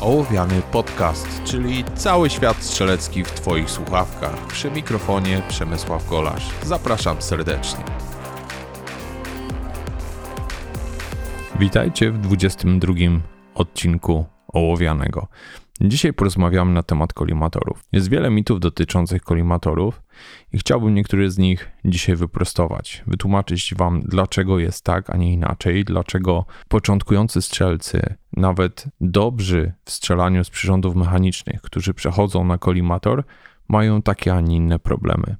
Ołowiany Podcast, czyli cały świat strzelecki w Twoich słuchawkach. Przy mikrofonie Przemysław Golasz. Zapraszam serdecznie. Witajcie w 22 odcinku Ołowianego. Dzisiaj porozmawiamy na temat kolimatorów. Jest wiele mitów dotyczących kolimatorów i chciałbym niektóre z nich dzisiaj wyprostować, wytłumaczyć Wam, dlaczego jest tak, a nie inaczej, dlaczego początkujący strzelcy, nawet dobrzy w strzelaniu z przyrządów mechanicznych, którzy przechodzą na kolimator, mają takie, a nie inne problemy.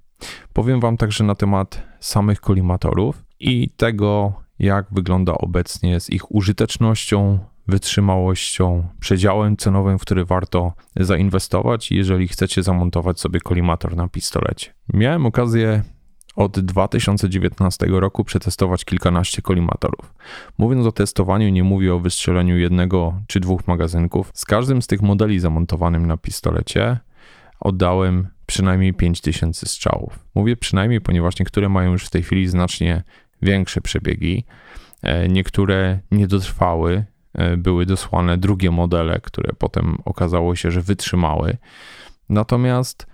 Powiem Wam także na temat samych kolimatorów i tego, jak wygląda obecnie z ich użytecznością, wytrzymałością, przedziałem cenowym, w który warto zainwestować, jeżeli chcecie zamontować sobie kolimator na pistolecie. Miałem okazję od 2019 roku przetestować kilkanaście kolimatorów. Mówiąc o testowaniu, nie mówię o wystrzeleniu jednego czy dwóch magazynków. Z każdym z tych modeli zamontowanym na pistolecie oddałem przynajmniej 5000 strzałów. Mówię przynajmniej, ponieważ niektóre mają już w tej chwili znacznie większe przebiegi. E, niektóre nie dotrwały, były dosłane drugie modele, które potem okazało się, że wytrzymały. Natomiast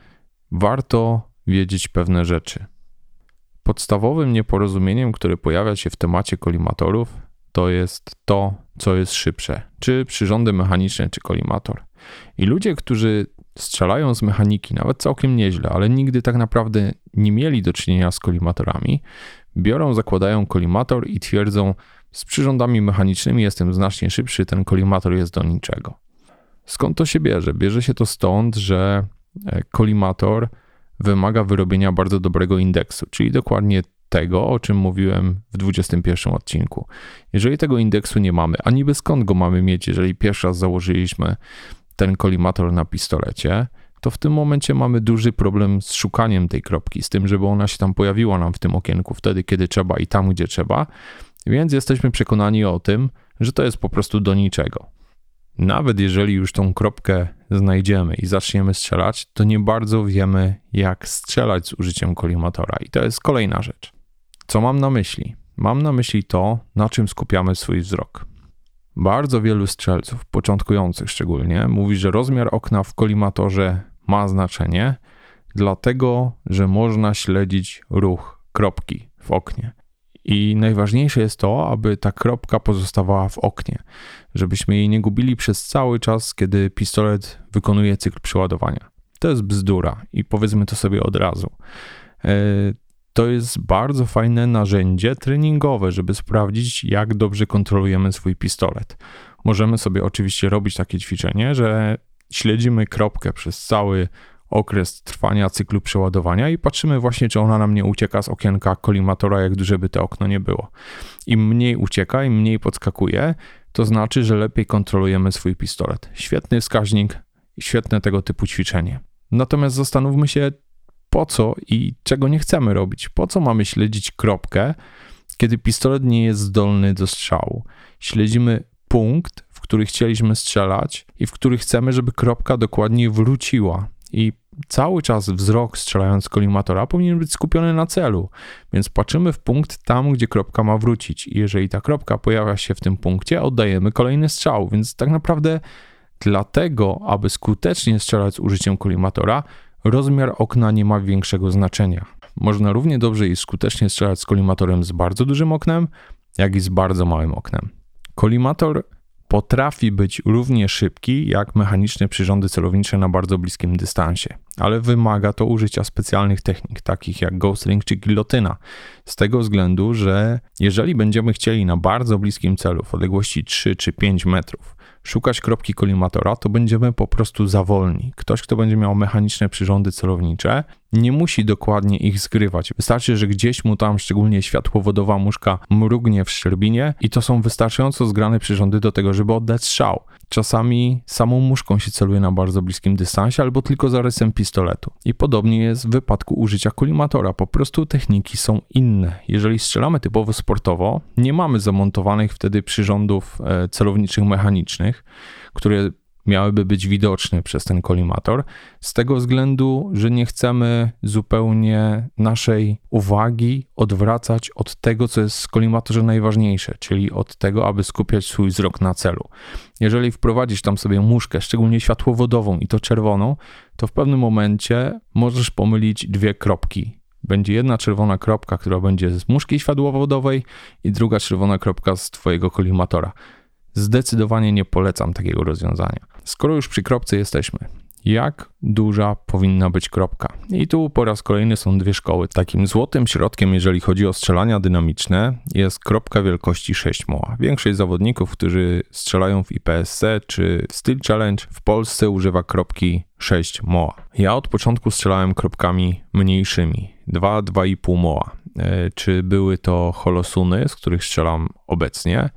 warto wiedzieć pewne rzeczy. Podstawowym nieporozumieniem, które pojawia się w temacie kolimatorów, to jest to, co jest szybsze, czy przyrządy mechaniczne, czy kolimator. I ludzie, którzy strzelają z mechaniki, nawet całkiem nieźle, ale nigdy tak naprawdę nie mieli do czynienia z kolimatorami, biorą, zakładają kolimator i twierdzą, z przyrządami mechanicznymi jestem znacznie szybszy, ten kolimator jest do niczego. Skąd to się bierze? Bierze się to stąd, że e, kolimator wymaga wyrobienia bardzo dobrego indeksu, czyli dokładnie tego, o czym mówiłem w 21 odcinku. Jeżeli tego indeksu nie mamy, a niby skąd go mamy mieć, jeżeli pierwszy raz założyliśmy ten kolimator na pistolecie, to w tym momencie mamy duży problem z szukaniem tej kropki, z tym, żeby ona się tam pojawiła nam w tym okienku wtedy, kiedy trzeba i tam, gdzie trzeba. Więc jesteśmy przekonani o tym, że to jest po prostu do niczego. Nawet jeżeli już tą kropkę znajdziemy i zaczniemy strzelać, to nie bardzo wiemy, jak strzelać z użyciem kolimatora. I to jest kolejna rzecz. Co mam na myśli? Mam na myśli to, na czym skupiamy swój wzrok. Bardzo wielu strzelców, początkujących szczególnie, mówi, że rozmiar okna w kolimatorze ma znaczenie, dlatego że można śledzić ruch kropki w oknie. I najważniejsze jest to, aby ta kropka pozostawała w oknie, żebyśmy jej nie gubili przez cały czas, kiedy pistolet wykonuje cykl przeładowania. To jest bzdura i powiedzmy to sobie od razu. E, to jest bardzo fajne narzędzie treningowe, żeby sprawdzić, jak dobrze kontrolujemy swój pistolet. Możemy sobie oczywiście robić takie ćwiczenie, że śledzimy kropkę przez cały okres trwania cyklu przeładowania i patrzymy właśnie, czy ona nam nie ucieka z okienka kolimatora, jak duże by to okno nie było. Im mniej ucieka, im mniej podskakuje, to znaczy, że lepiej kontrolujemy swój pistolet. Świetny wskaźnik, świetne tego typu ćwiczenie. Natomiast zastanówmy się, po co i czego nie chcemy robić. Po co mamy śledzić kropkę, kiedy pistolet nie jest zdolny do strzału? Śledzimy punkt, w który chcieliśmy strzelać i w który chcemy, żeby kropka dokładnie wróciła. I cały czas wzrok strzelając kolimatora powinien być skupiony na celu, więc patrzymy w punkt tam, gdzie kropka ma wrócić. I jeżeli ta kropka pojawia się w tym punkcie, oddajemy kolejny strzał. Więc tak naprawdę dlatego, aby skutecznie strzelać z użyciem kolimatora, rozmiar okna nie ma większego znaczenia. Można równie dobrze i skutecznie strzelać z kolimatorem z bardzo dużym oknem, jak i z bardzo małym oknem. Kolimator potrafi być równie szybki jak mechaniczne przyrządy celownicze na bardzo bliskim dystansie, ale wymaga to użycia specjalnych technik, takich jak Ghost Ring czy gilotyna, z tego względu, że jeżeli będziemy chcieli na bardzo bliskim celu w odległości 3 czy 5 metrów szukać kropki kolimatora, to będziemy po prostu za wolni. Ktoś, kto będzie miał mechaniczne przyrządy celownicze, nie musi dokładnie ich zgrywać. Wystarczy, że gdzieś mu tam, szczególnie światłowodowa muszka, mrugnie w szczerbinie i to są wystarczająco zgrane przyrządy do tego, żeby oddać strzał. Czasami samą muszką się celuje na bardzo bliskim dystansie albo tylko zarysem pistoletu. I podobnie jest w wypadku użycia kolimatora. Po prostu techniki są inne. Jeżeli strzelamy typowo sportowo, nie mamy zamontowanych wtedy przyrządów e, celowniczych mechanicznych, które miałyby być widoczne przez ten kolimator, z tego względu, że nie chcemy zupełnie naszej uwagi odwracać od tego, co jest w kolimatorze najważniejsze, czyli od tego, aby skupiać swój wzrok na celu. Jeżeli wprowadzisz tam sobie muszkę, szczególnie światłowodową i to czerwoną, to w pewnym momencie możesz pomylić dwie kropki będzie jedna czerwona kropka, która będzie z muszki światłowodowej i druga czerwona kropka z twojego kolimatora. Zdecydowanie nie polecam takiego rozwiązania. Skoro już przy kropce jesteśmy, jak duża powinna być kropka. I tu po raz kolejny są dwie szkoły. Takim złotym środkiem, jeżeli chodzi o strzelania dynamiczne, jest kropka wielkości 6 moła. Większość zawodników, którzy strzelają w IPSC czy Steel Challenge w Polsce używa kropki 6 moła. Ja od początku strzelałem kropkami mniejszymi, 2-2,5 moła. E, czy były to holosuny, z których strzelam obecnie,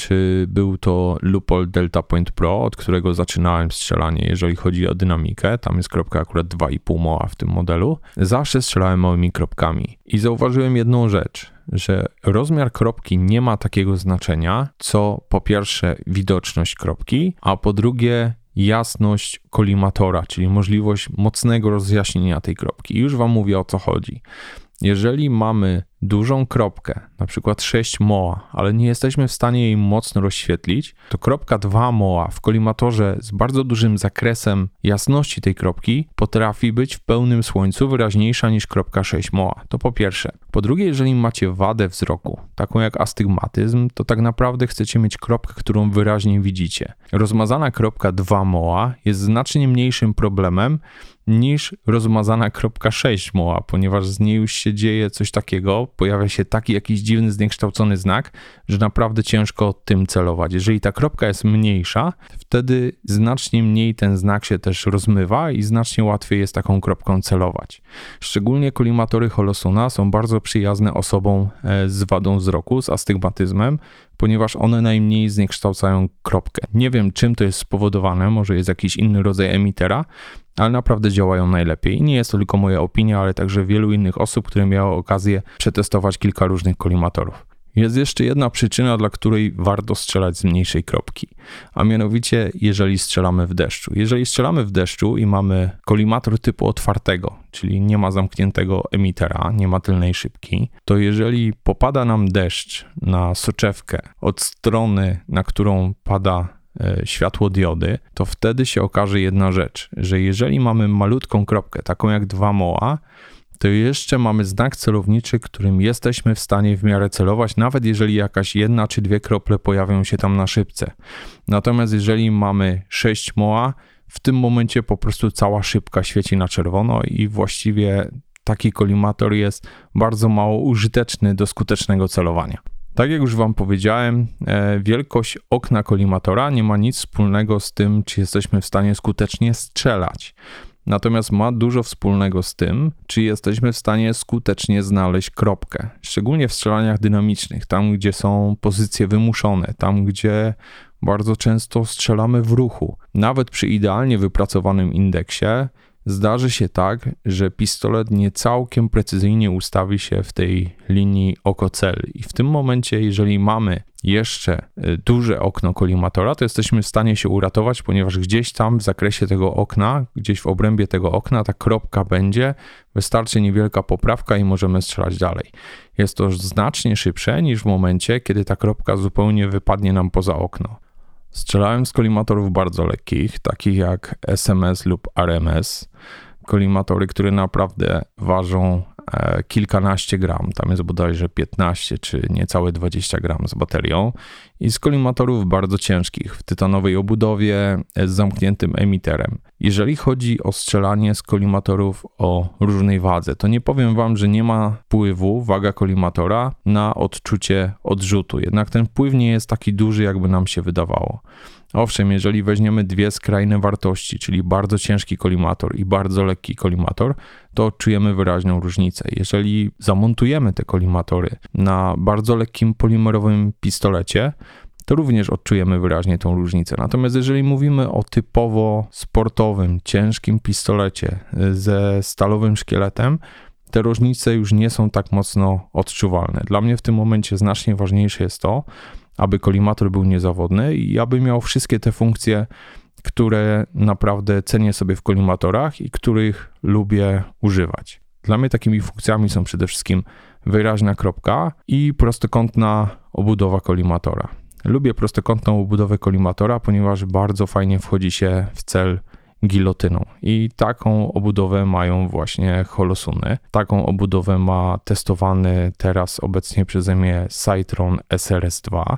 czy był to Lupol Delta Point Pro, od którego zaczynałem strzelanie, jeżeli chodzi o dynamikę. Tam jest kropka akurat 2,5 moła w tym modelu. Zawsze strzelałem małymi kropkami. I zauważyłem jedną rzecz, że rozmiar kropki nie ma takiego znaczenia, co po pierwsze widoczność kropki, a po drugie jasność kolimatora, czyli możliwość mocnego rozjaśnienia tej kropki. Już Wam mówię o co chodzi. Jeżeli mamy dużą kropkę, na przykład 6 moa, ale nie jesteśmy w stanie jej mocno rozświetlić, to kropka 2 moa w kolimatorze z bardzo dużym zakresem jasności tej kropki potrafi być w pełnym słońcu wyraźniejsza niż kropka 6 moa. To po pierwsze. Po drugie, jeżeli macie wadę wzroku, taką jak astygmatyzm, to tak naprawdę chcecie mieć kropkę, którą wyraźnie widzicie. Rozmazana kropka 2 moa jest znacznie mniejszym problemem niż rozmazana kropka 6 moła, ponieważ z niej już się dzieje coś takiego, pojawia się taki jakiś dziwny, zniekształcony znak, że naprawdę ciężko tym celować. Jeżeli ta kropka jest mniejsza, wtedy znacznie mniej ten znak się też rozmywa i znacznie łatwiej jest taką kropką celować. Szczególnie kolimatory Holosuna są bardzo przyjazne osobom e, z wadą wzroku, z astygmatyzmem, ponieważ one najmniej zniekształcają kropkę. Nie wiem, czym to jest spowodowane, może jest jakiś inny rodzaj emitera, ale naprawdę działają najlepiej. Nie jest to tylko moja opinia, ale także wielu innych osób, które miały okazję przetestować kilka różnych kolimatorów. Jest jeszcze jedna przyczyna, dla której warto strzelać z mniejszej kropki, a mianowicie jeżeli strzelamy w deszczu. Jeżeli strzelamy w deszczu i mamy kolimator typu otwartego, czyli nie ma zamkniętego emitera, nie ma tylnej szybki, to jeżeli popada nam deszcz na soczewkę od strony, na którą pada E, światło diody, to wtedy się okaże jedna rzecz, że jeżeli mamy malutką kropkę, taką jak 2 moa, to jeszcze mamy znak celowniczy, którym jesteśmy w stanie w miarę celować, nawet jeżeli jakaś jedna czy dwie krople pojawią się tam na szybce. Natomiast jeżeli mamy 6 moa, w tym momencie po prostu cała szybka świeci na czerwono i właściwie taki kolimator jest bardzo mało użyteczny do skutecznego celowania. Tak jak już Wam powiedziałem, e, wielkość okna kolimatora nie ma nic wspólnego z tym, czy jesteśmy w stanie skutecznie strzelać. Natomiast ma dużo wspólnego z tym, czy jesteśmy w stanie skutecznie znaleźć kropkę. Szczególnie w strzelaniach dynamicznych, tam gdzie są pozycje wymuszone, tam gdzie bardzo często strzelamy w ruchu. Nawet przy idealnie wypracowanym indeksie zdarzy się tak, że pistolet nie całkiem precyzyjnie ustawi się w tej linii oko-cel. I w tym momencie, jeżeli mamy jeszcze y, duże okno kolimatora, to jesteśmy w stanie się uratować, ponieważ gdzieś tam w zakresie tego okna, gdzieś w obrębie tego okna, ta kropka będzie, wystarczy niewielka poprawka i możemy strzelać dalej. Jest to znacznie szybsze niż w momencie, kiedy ta kropka zupełnie wypadnie nam poza okno. Strzelałem z kolimatorów bardzo lekkich, takich jak SMS lub RMS. Kolimatory, które naprawdę ważą E, kilkanaście gram, tam jest bodajże 15 czy niecałe 20 gram z baterią i z kolimatorów bardzo ciężkich w tytanowej obudowie z zamkniętym emiterem. Jeżeli chodzi o strzelanie z kolimatorów o różnej wadze, to nie powiem wam, że nie ma wpływu waga kolimatora na odczucie odrzutu, jednak ten wpływ nie jest taki duży, jakby nam się wydawało. Owszem, jeżeli weźmiemy dwie skrajne wartości, czyli bardzo ciężki kolimator i bardzo lekki kolimator, to odczujemy wyraźną różnicę. Jeżeli zamontujemy te kolimatory na bardzo lekkim polimerowym pistolecie, to również odczujemy wyraźnie tą różnicę. Natomiast jeżeli mówimy o typowo sportowym, ciężkim pistolecie ze stalowym szkieletem, te różnice już nie są tak mocno odczuwalne. Dla mnie w tym momencie znacznie ważniejsze jest to, aby kolimator był niezawodny i aby miał wszystkie te funkcje, które naprawdę cenię sobie w kolimatorach i których lubię używać. Dla mnie takimi funkcjami są przede wszystkim wyraźna kropka i prostokątna obudowa kolimatora. Lubię prostokątną obudowę kolimatora, ponieważ bardzo fajnie wchodzi się w cel gilotyną. I taką obudowę mają właśnie holosuny. Taką obudowę ma testowany teraz obecnie przeze mnie Cytron SRS2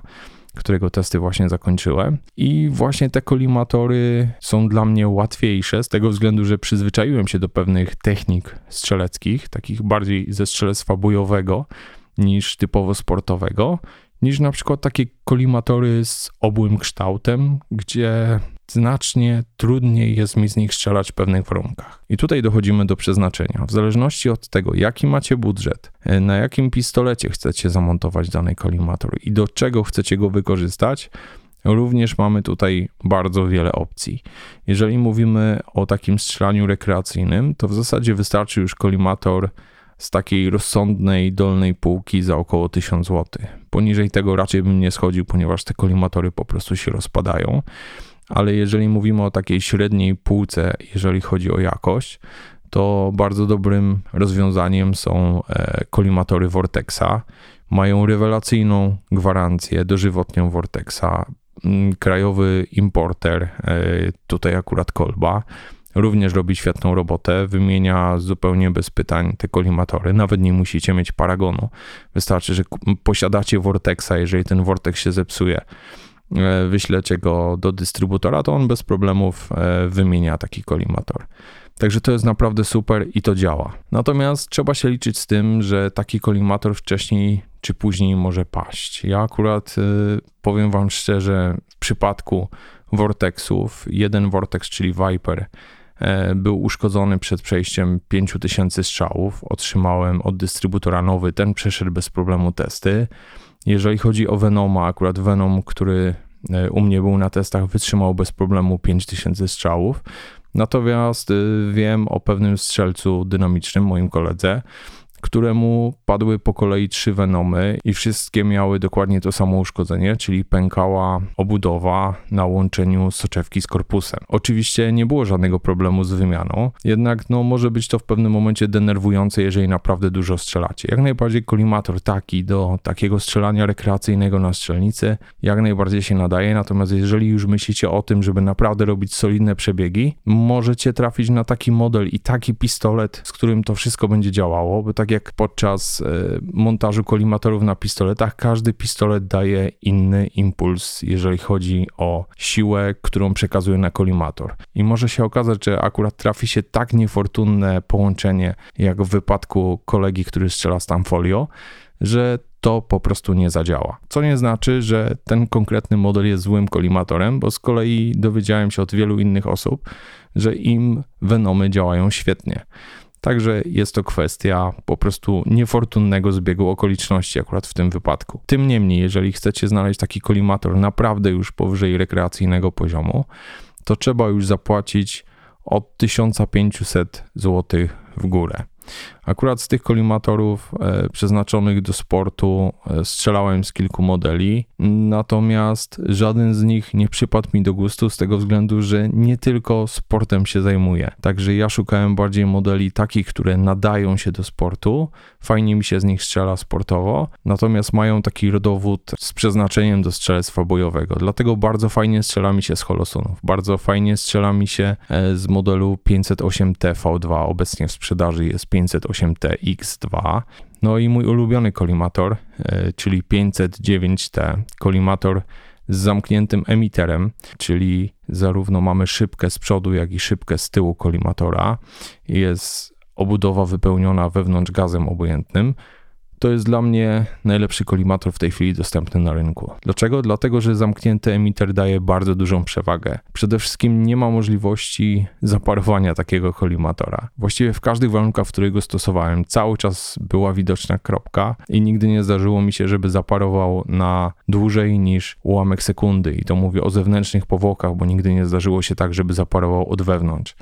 którego testy właśnie zakończyłem. I właśnie te kolimatory są dla mnie łatwiejsze z tego względu, że przyzwyczaiłem się do pewnych technik strzeleckich, takich bardziej ze strzelectwa bojowego niż typowo sportowego niż na przykład takie kolimatory z obłym kształtem, gdzie znacznie trudniej jest mi z nich strzelać w pewnych warunkach. I tutaj dochodzimy do przeznaczenia. W zależności od tego, jaki macie budżet, e, na jakim pistolecie chcecie zamontować dany kolimator i do czego chcecie go wykorzystać, Również mamy tutaj bardzo wiele opcji. Jeżeli mówimy o takim strzelaniu rekreacyjnym, to w zasadzie wystarczy już kolimator z takiej rozsądnej dolnej półki za około 1000 zł. Poniżej tego raczej bym nie schodził, ponieważ te kolimatory po prostu się rozpadają. Ale jeżeli mówimy o takiej średniej półce, jeżeli chodzi o jakość, to bardzo dobrym rozwiązaniem są e, kolimatory Vortexa. Mają rewelacyjną gwarancję dożywotnią Vortexa. Mm, krajowy importer, e, tutaj akurat Kolba, również robi świetną robotę, wymienia zupełnie bez pytań te kolimatory. Nawet nie musicie mieć paragonu. Wystarczy, że posiadacie Vortexa, jeżeli ten Vortex się zepsuje, e, wyślecie go do dystrybutora, to on bez problemów e, wymienia taki kolimator. Także to jest naprawdę super i to działa. Natomiast trzeba się liczyć z tym, że taki kolimator wcześniej czy później może paść. Ja akurat e, powiem Wam szczerze, w przypadku Vortexów, jeden Vortex, czyli Viper, był uszkodzony przed przejściem 5000 strzałów. Otrzymałem od dystrybutora nowy, ten przeszedł bez problemu testy. Jeżeli chodzi o Venoma, akurat Venom, który e, u mnie był na testach, wytrzymał bez problemu 5000 strzałów. Natomiast e, wiem o pewnym strzelcu dynamicznym, moim koledze, któremu padły po kolei trzy Venomy i wszystkie miały dokładnie to samo uszkodzenie, czyli pękała obudowa na łączeniu soczewki z korpusem. Oczywiście nie było żadnego problemu z wymianą, jednak no, może być to w pewnym momencie denerwujące, jeżeli naprawdę dużo strzelacie. Jak najbardziej kolimator taki do takiego strzelania rekreacyjnego na strzelnicy jak najbardziej się nadaje, natomiast jeżeli już myślicie o tym, żeby naprawdę robić solidne przebiegi, możecie trafić na taki model i taki pistolet, z którym to wszystko będzie działało, bo tak jak podczas e, montażu kolimatorów na pistoletach, każdy pistolet daje inny impuls, jeżeli chodzi o siłę, którą przekazuje na kolimator. I może się okazać, że akurat trafi się tak niefortunne połączenie, jak w wypadku kolegi, który strzela z folio, że to po prostu nie zadziała. Co nie znaczy, że ten konkretny model jest złym kolimatorem, bo z kolei dowiedziałem się od wielu innych osób, że im Venomy działają świetnie. Także jest to kwestia po prostu niefortunnego zbiegu okoliczności akurat w tym wypadku. Tym niemniej, jeżeli chcecie znaleźć taki kolimator naprawdę już powyżej rekreacyjnego poziomu, to trzeba już zapłacić od 1500 zł w górę. Akurat z tych kolimatorów e, przeznaczonych do sportu e, strzelałem z kilku modeli, natomiast żaden z nich nie przypadł mi do gustu z tego względu, że nie tylko sportem się zajmuję. Także ja szukałem bardziej modeli takich, które nadają się do sportu, fajnie mi się z nich strzela sportowo, natomiast mają taki rodowód z przeznaczeniem do strzelectwa bojowego. Dlatego bardzo fajnie strzela mi się z holosunów, bardzo fajnie strzela mi się e, z modelu 508T V2, obecnie w sprzedaży jest 508T-X2. No i mój ulubiony kolimator, e, czyli 509T, kolimator z zamkniętym emiterem, czyli zarówno mamy szybkę z przodu, jak i szybkę z tyłu kolimatora. Jest obudowa wypełniona wewnątrz gazem obojętnym to jest dla mnie najlepszy kolimator w tej chwili dostępny na rynku. Dlaczego? Dlatego, że zamknięty emiter daje bardzo dużą przewagę. Przede wszystkim nie ma możliwości zaparowania takiego kolimatora. Właściwie w każdych warunkach, w których go stosowałem, cały czas była widoczna kropka i nigdy nie zdarzyło mi się, żeby zaparował na dłużej niż ułamek sekundy. I to mówię o zewnętrznych powłokach, bo nigdy nie zdarzyło się tak, żeby zaparował od wewnątrz.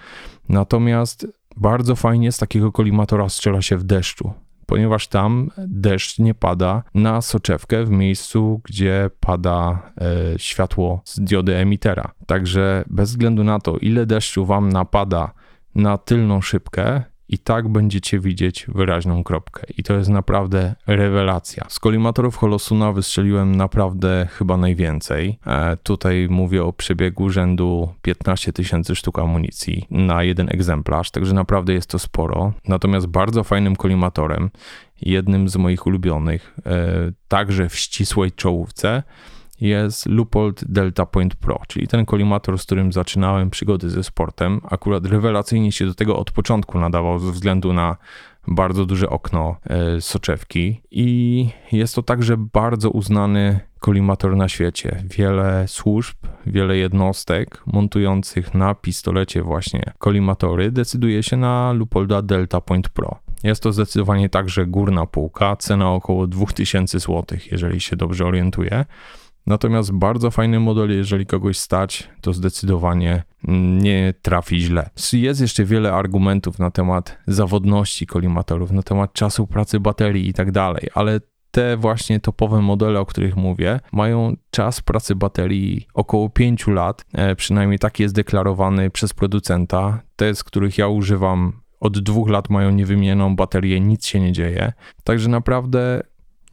Natomiast bardzo fajnie z takiego kolimatora strzela się w deszczu ponieważ tam deszcz nie pada na soczewkę w miejscu, gdzie pada e, światło z diody emitera. Także bez względu na to, ile deszczu wam napada na tylną szybkę, i tak będziecie widzieć wyraźną kropkę. I to jest naprawdę rewelacja. Z kolimatorów Holosuna wystrzeliłem naprawdę chyba najwięcej. E, tutaj mówię o przebiegu rzędu 15 tysięcy sztuk amunicji na jeden egzemplarz, także naprawdę jest to sporo. Natomiast bardzo fajnym kolimatorem, jednym z moich ulubionych, e, także w ścisłej czołówce, jest Lupold Delta Point Pro, czyli ten kolimator, z którym zaczynałem przygody ze sportem. Akurat rewelacyjnie się do tego od początku nadawał ze względu na bardzo duże okno e, soczewki i jest to także bardzo uznany kolimator na świecie. Wiele służb, wiele jednostek montujących na pistolecie właśnie kolimatory decyduje się na Lupolda Delta Point Pro. Jest to zdecydowanie także górna półka, cena około 2000 zł, jeżeli się dobrze orientuję. Natomiast bardzo fajny model, jeżeli kogoś stać, to zdecydowanie nie trafi źle. Jest jeszcze wiele argumentów na temat zawodności kolimatorów, na temat czasu pracy baterii i tak dalej, ale te właśnie topowe modele, o których mówię, mają czas pracy baterii około 5 lat, e, przynajmniej tak jest deklarowany przez producenta. Te, z których ja używam, od dwóch lat mają niewymienioną baterię, nic się nie dzieje. Także naprawdę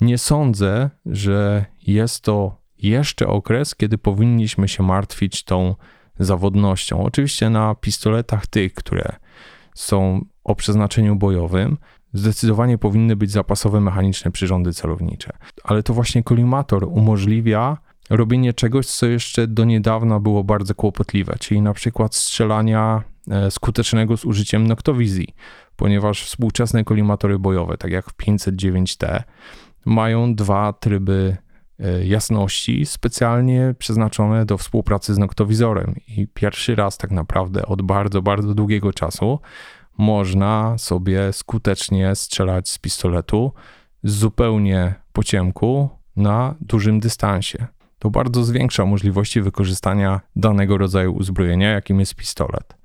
nie sądzę, że jest to jeszcze okres, kiedy powinniśmy się martwić tą zawodnością. Oczywiście na pistoletach tych, które są o przeznaczeniu bojowym, zdecydowanie powinny być zapasowe mechaniczne przyrządy celownicze. Ale to właśnie kolimator umożliwia robienie czegoś, co jeszcze do niedawna było bardzo kłopotliwe, czyli na przykład strzelania e, skutecznego z użyciem noktowizji, ponieważ współczesne kolimatory bojowe, tak jak w 509T, mają dwa tryby jasności specjalnie przeznaczone do współpracy z noktowizorem. I pierwszy raz tak naprawdę od bardzo, bardzo długiego czasu można sobie skutecznie strzelać z pistoletu zupełnie po ciemku na dużym dystansie. To bardzo zwiększa możliwości wykorzystania danego rodzaju uzbrojenia, jakim jest pistolet.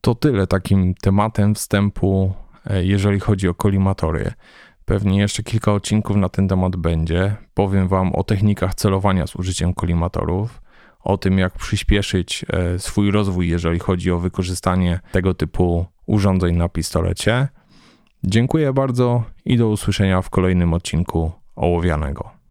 To tyle takim tematem wstępu, e, jeżeli chodzi o kolimatory. Pewnie jeszcze kilka odcinków na ten temat będzie. Powiem Wam o technikach celowania z użyciem kolimatorów, o tym jak przyspieszyć e, swój rozwój, jeżeli chodzi o wykorzystanie tego typu urządzeń na pistolecie. Dziękuję bardzo i do usłyszenia w kolejnym odcinku ołowianego.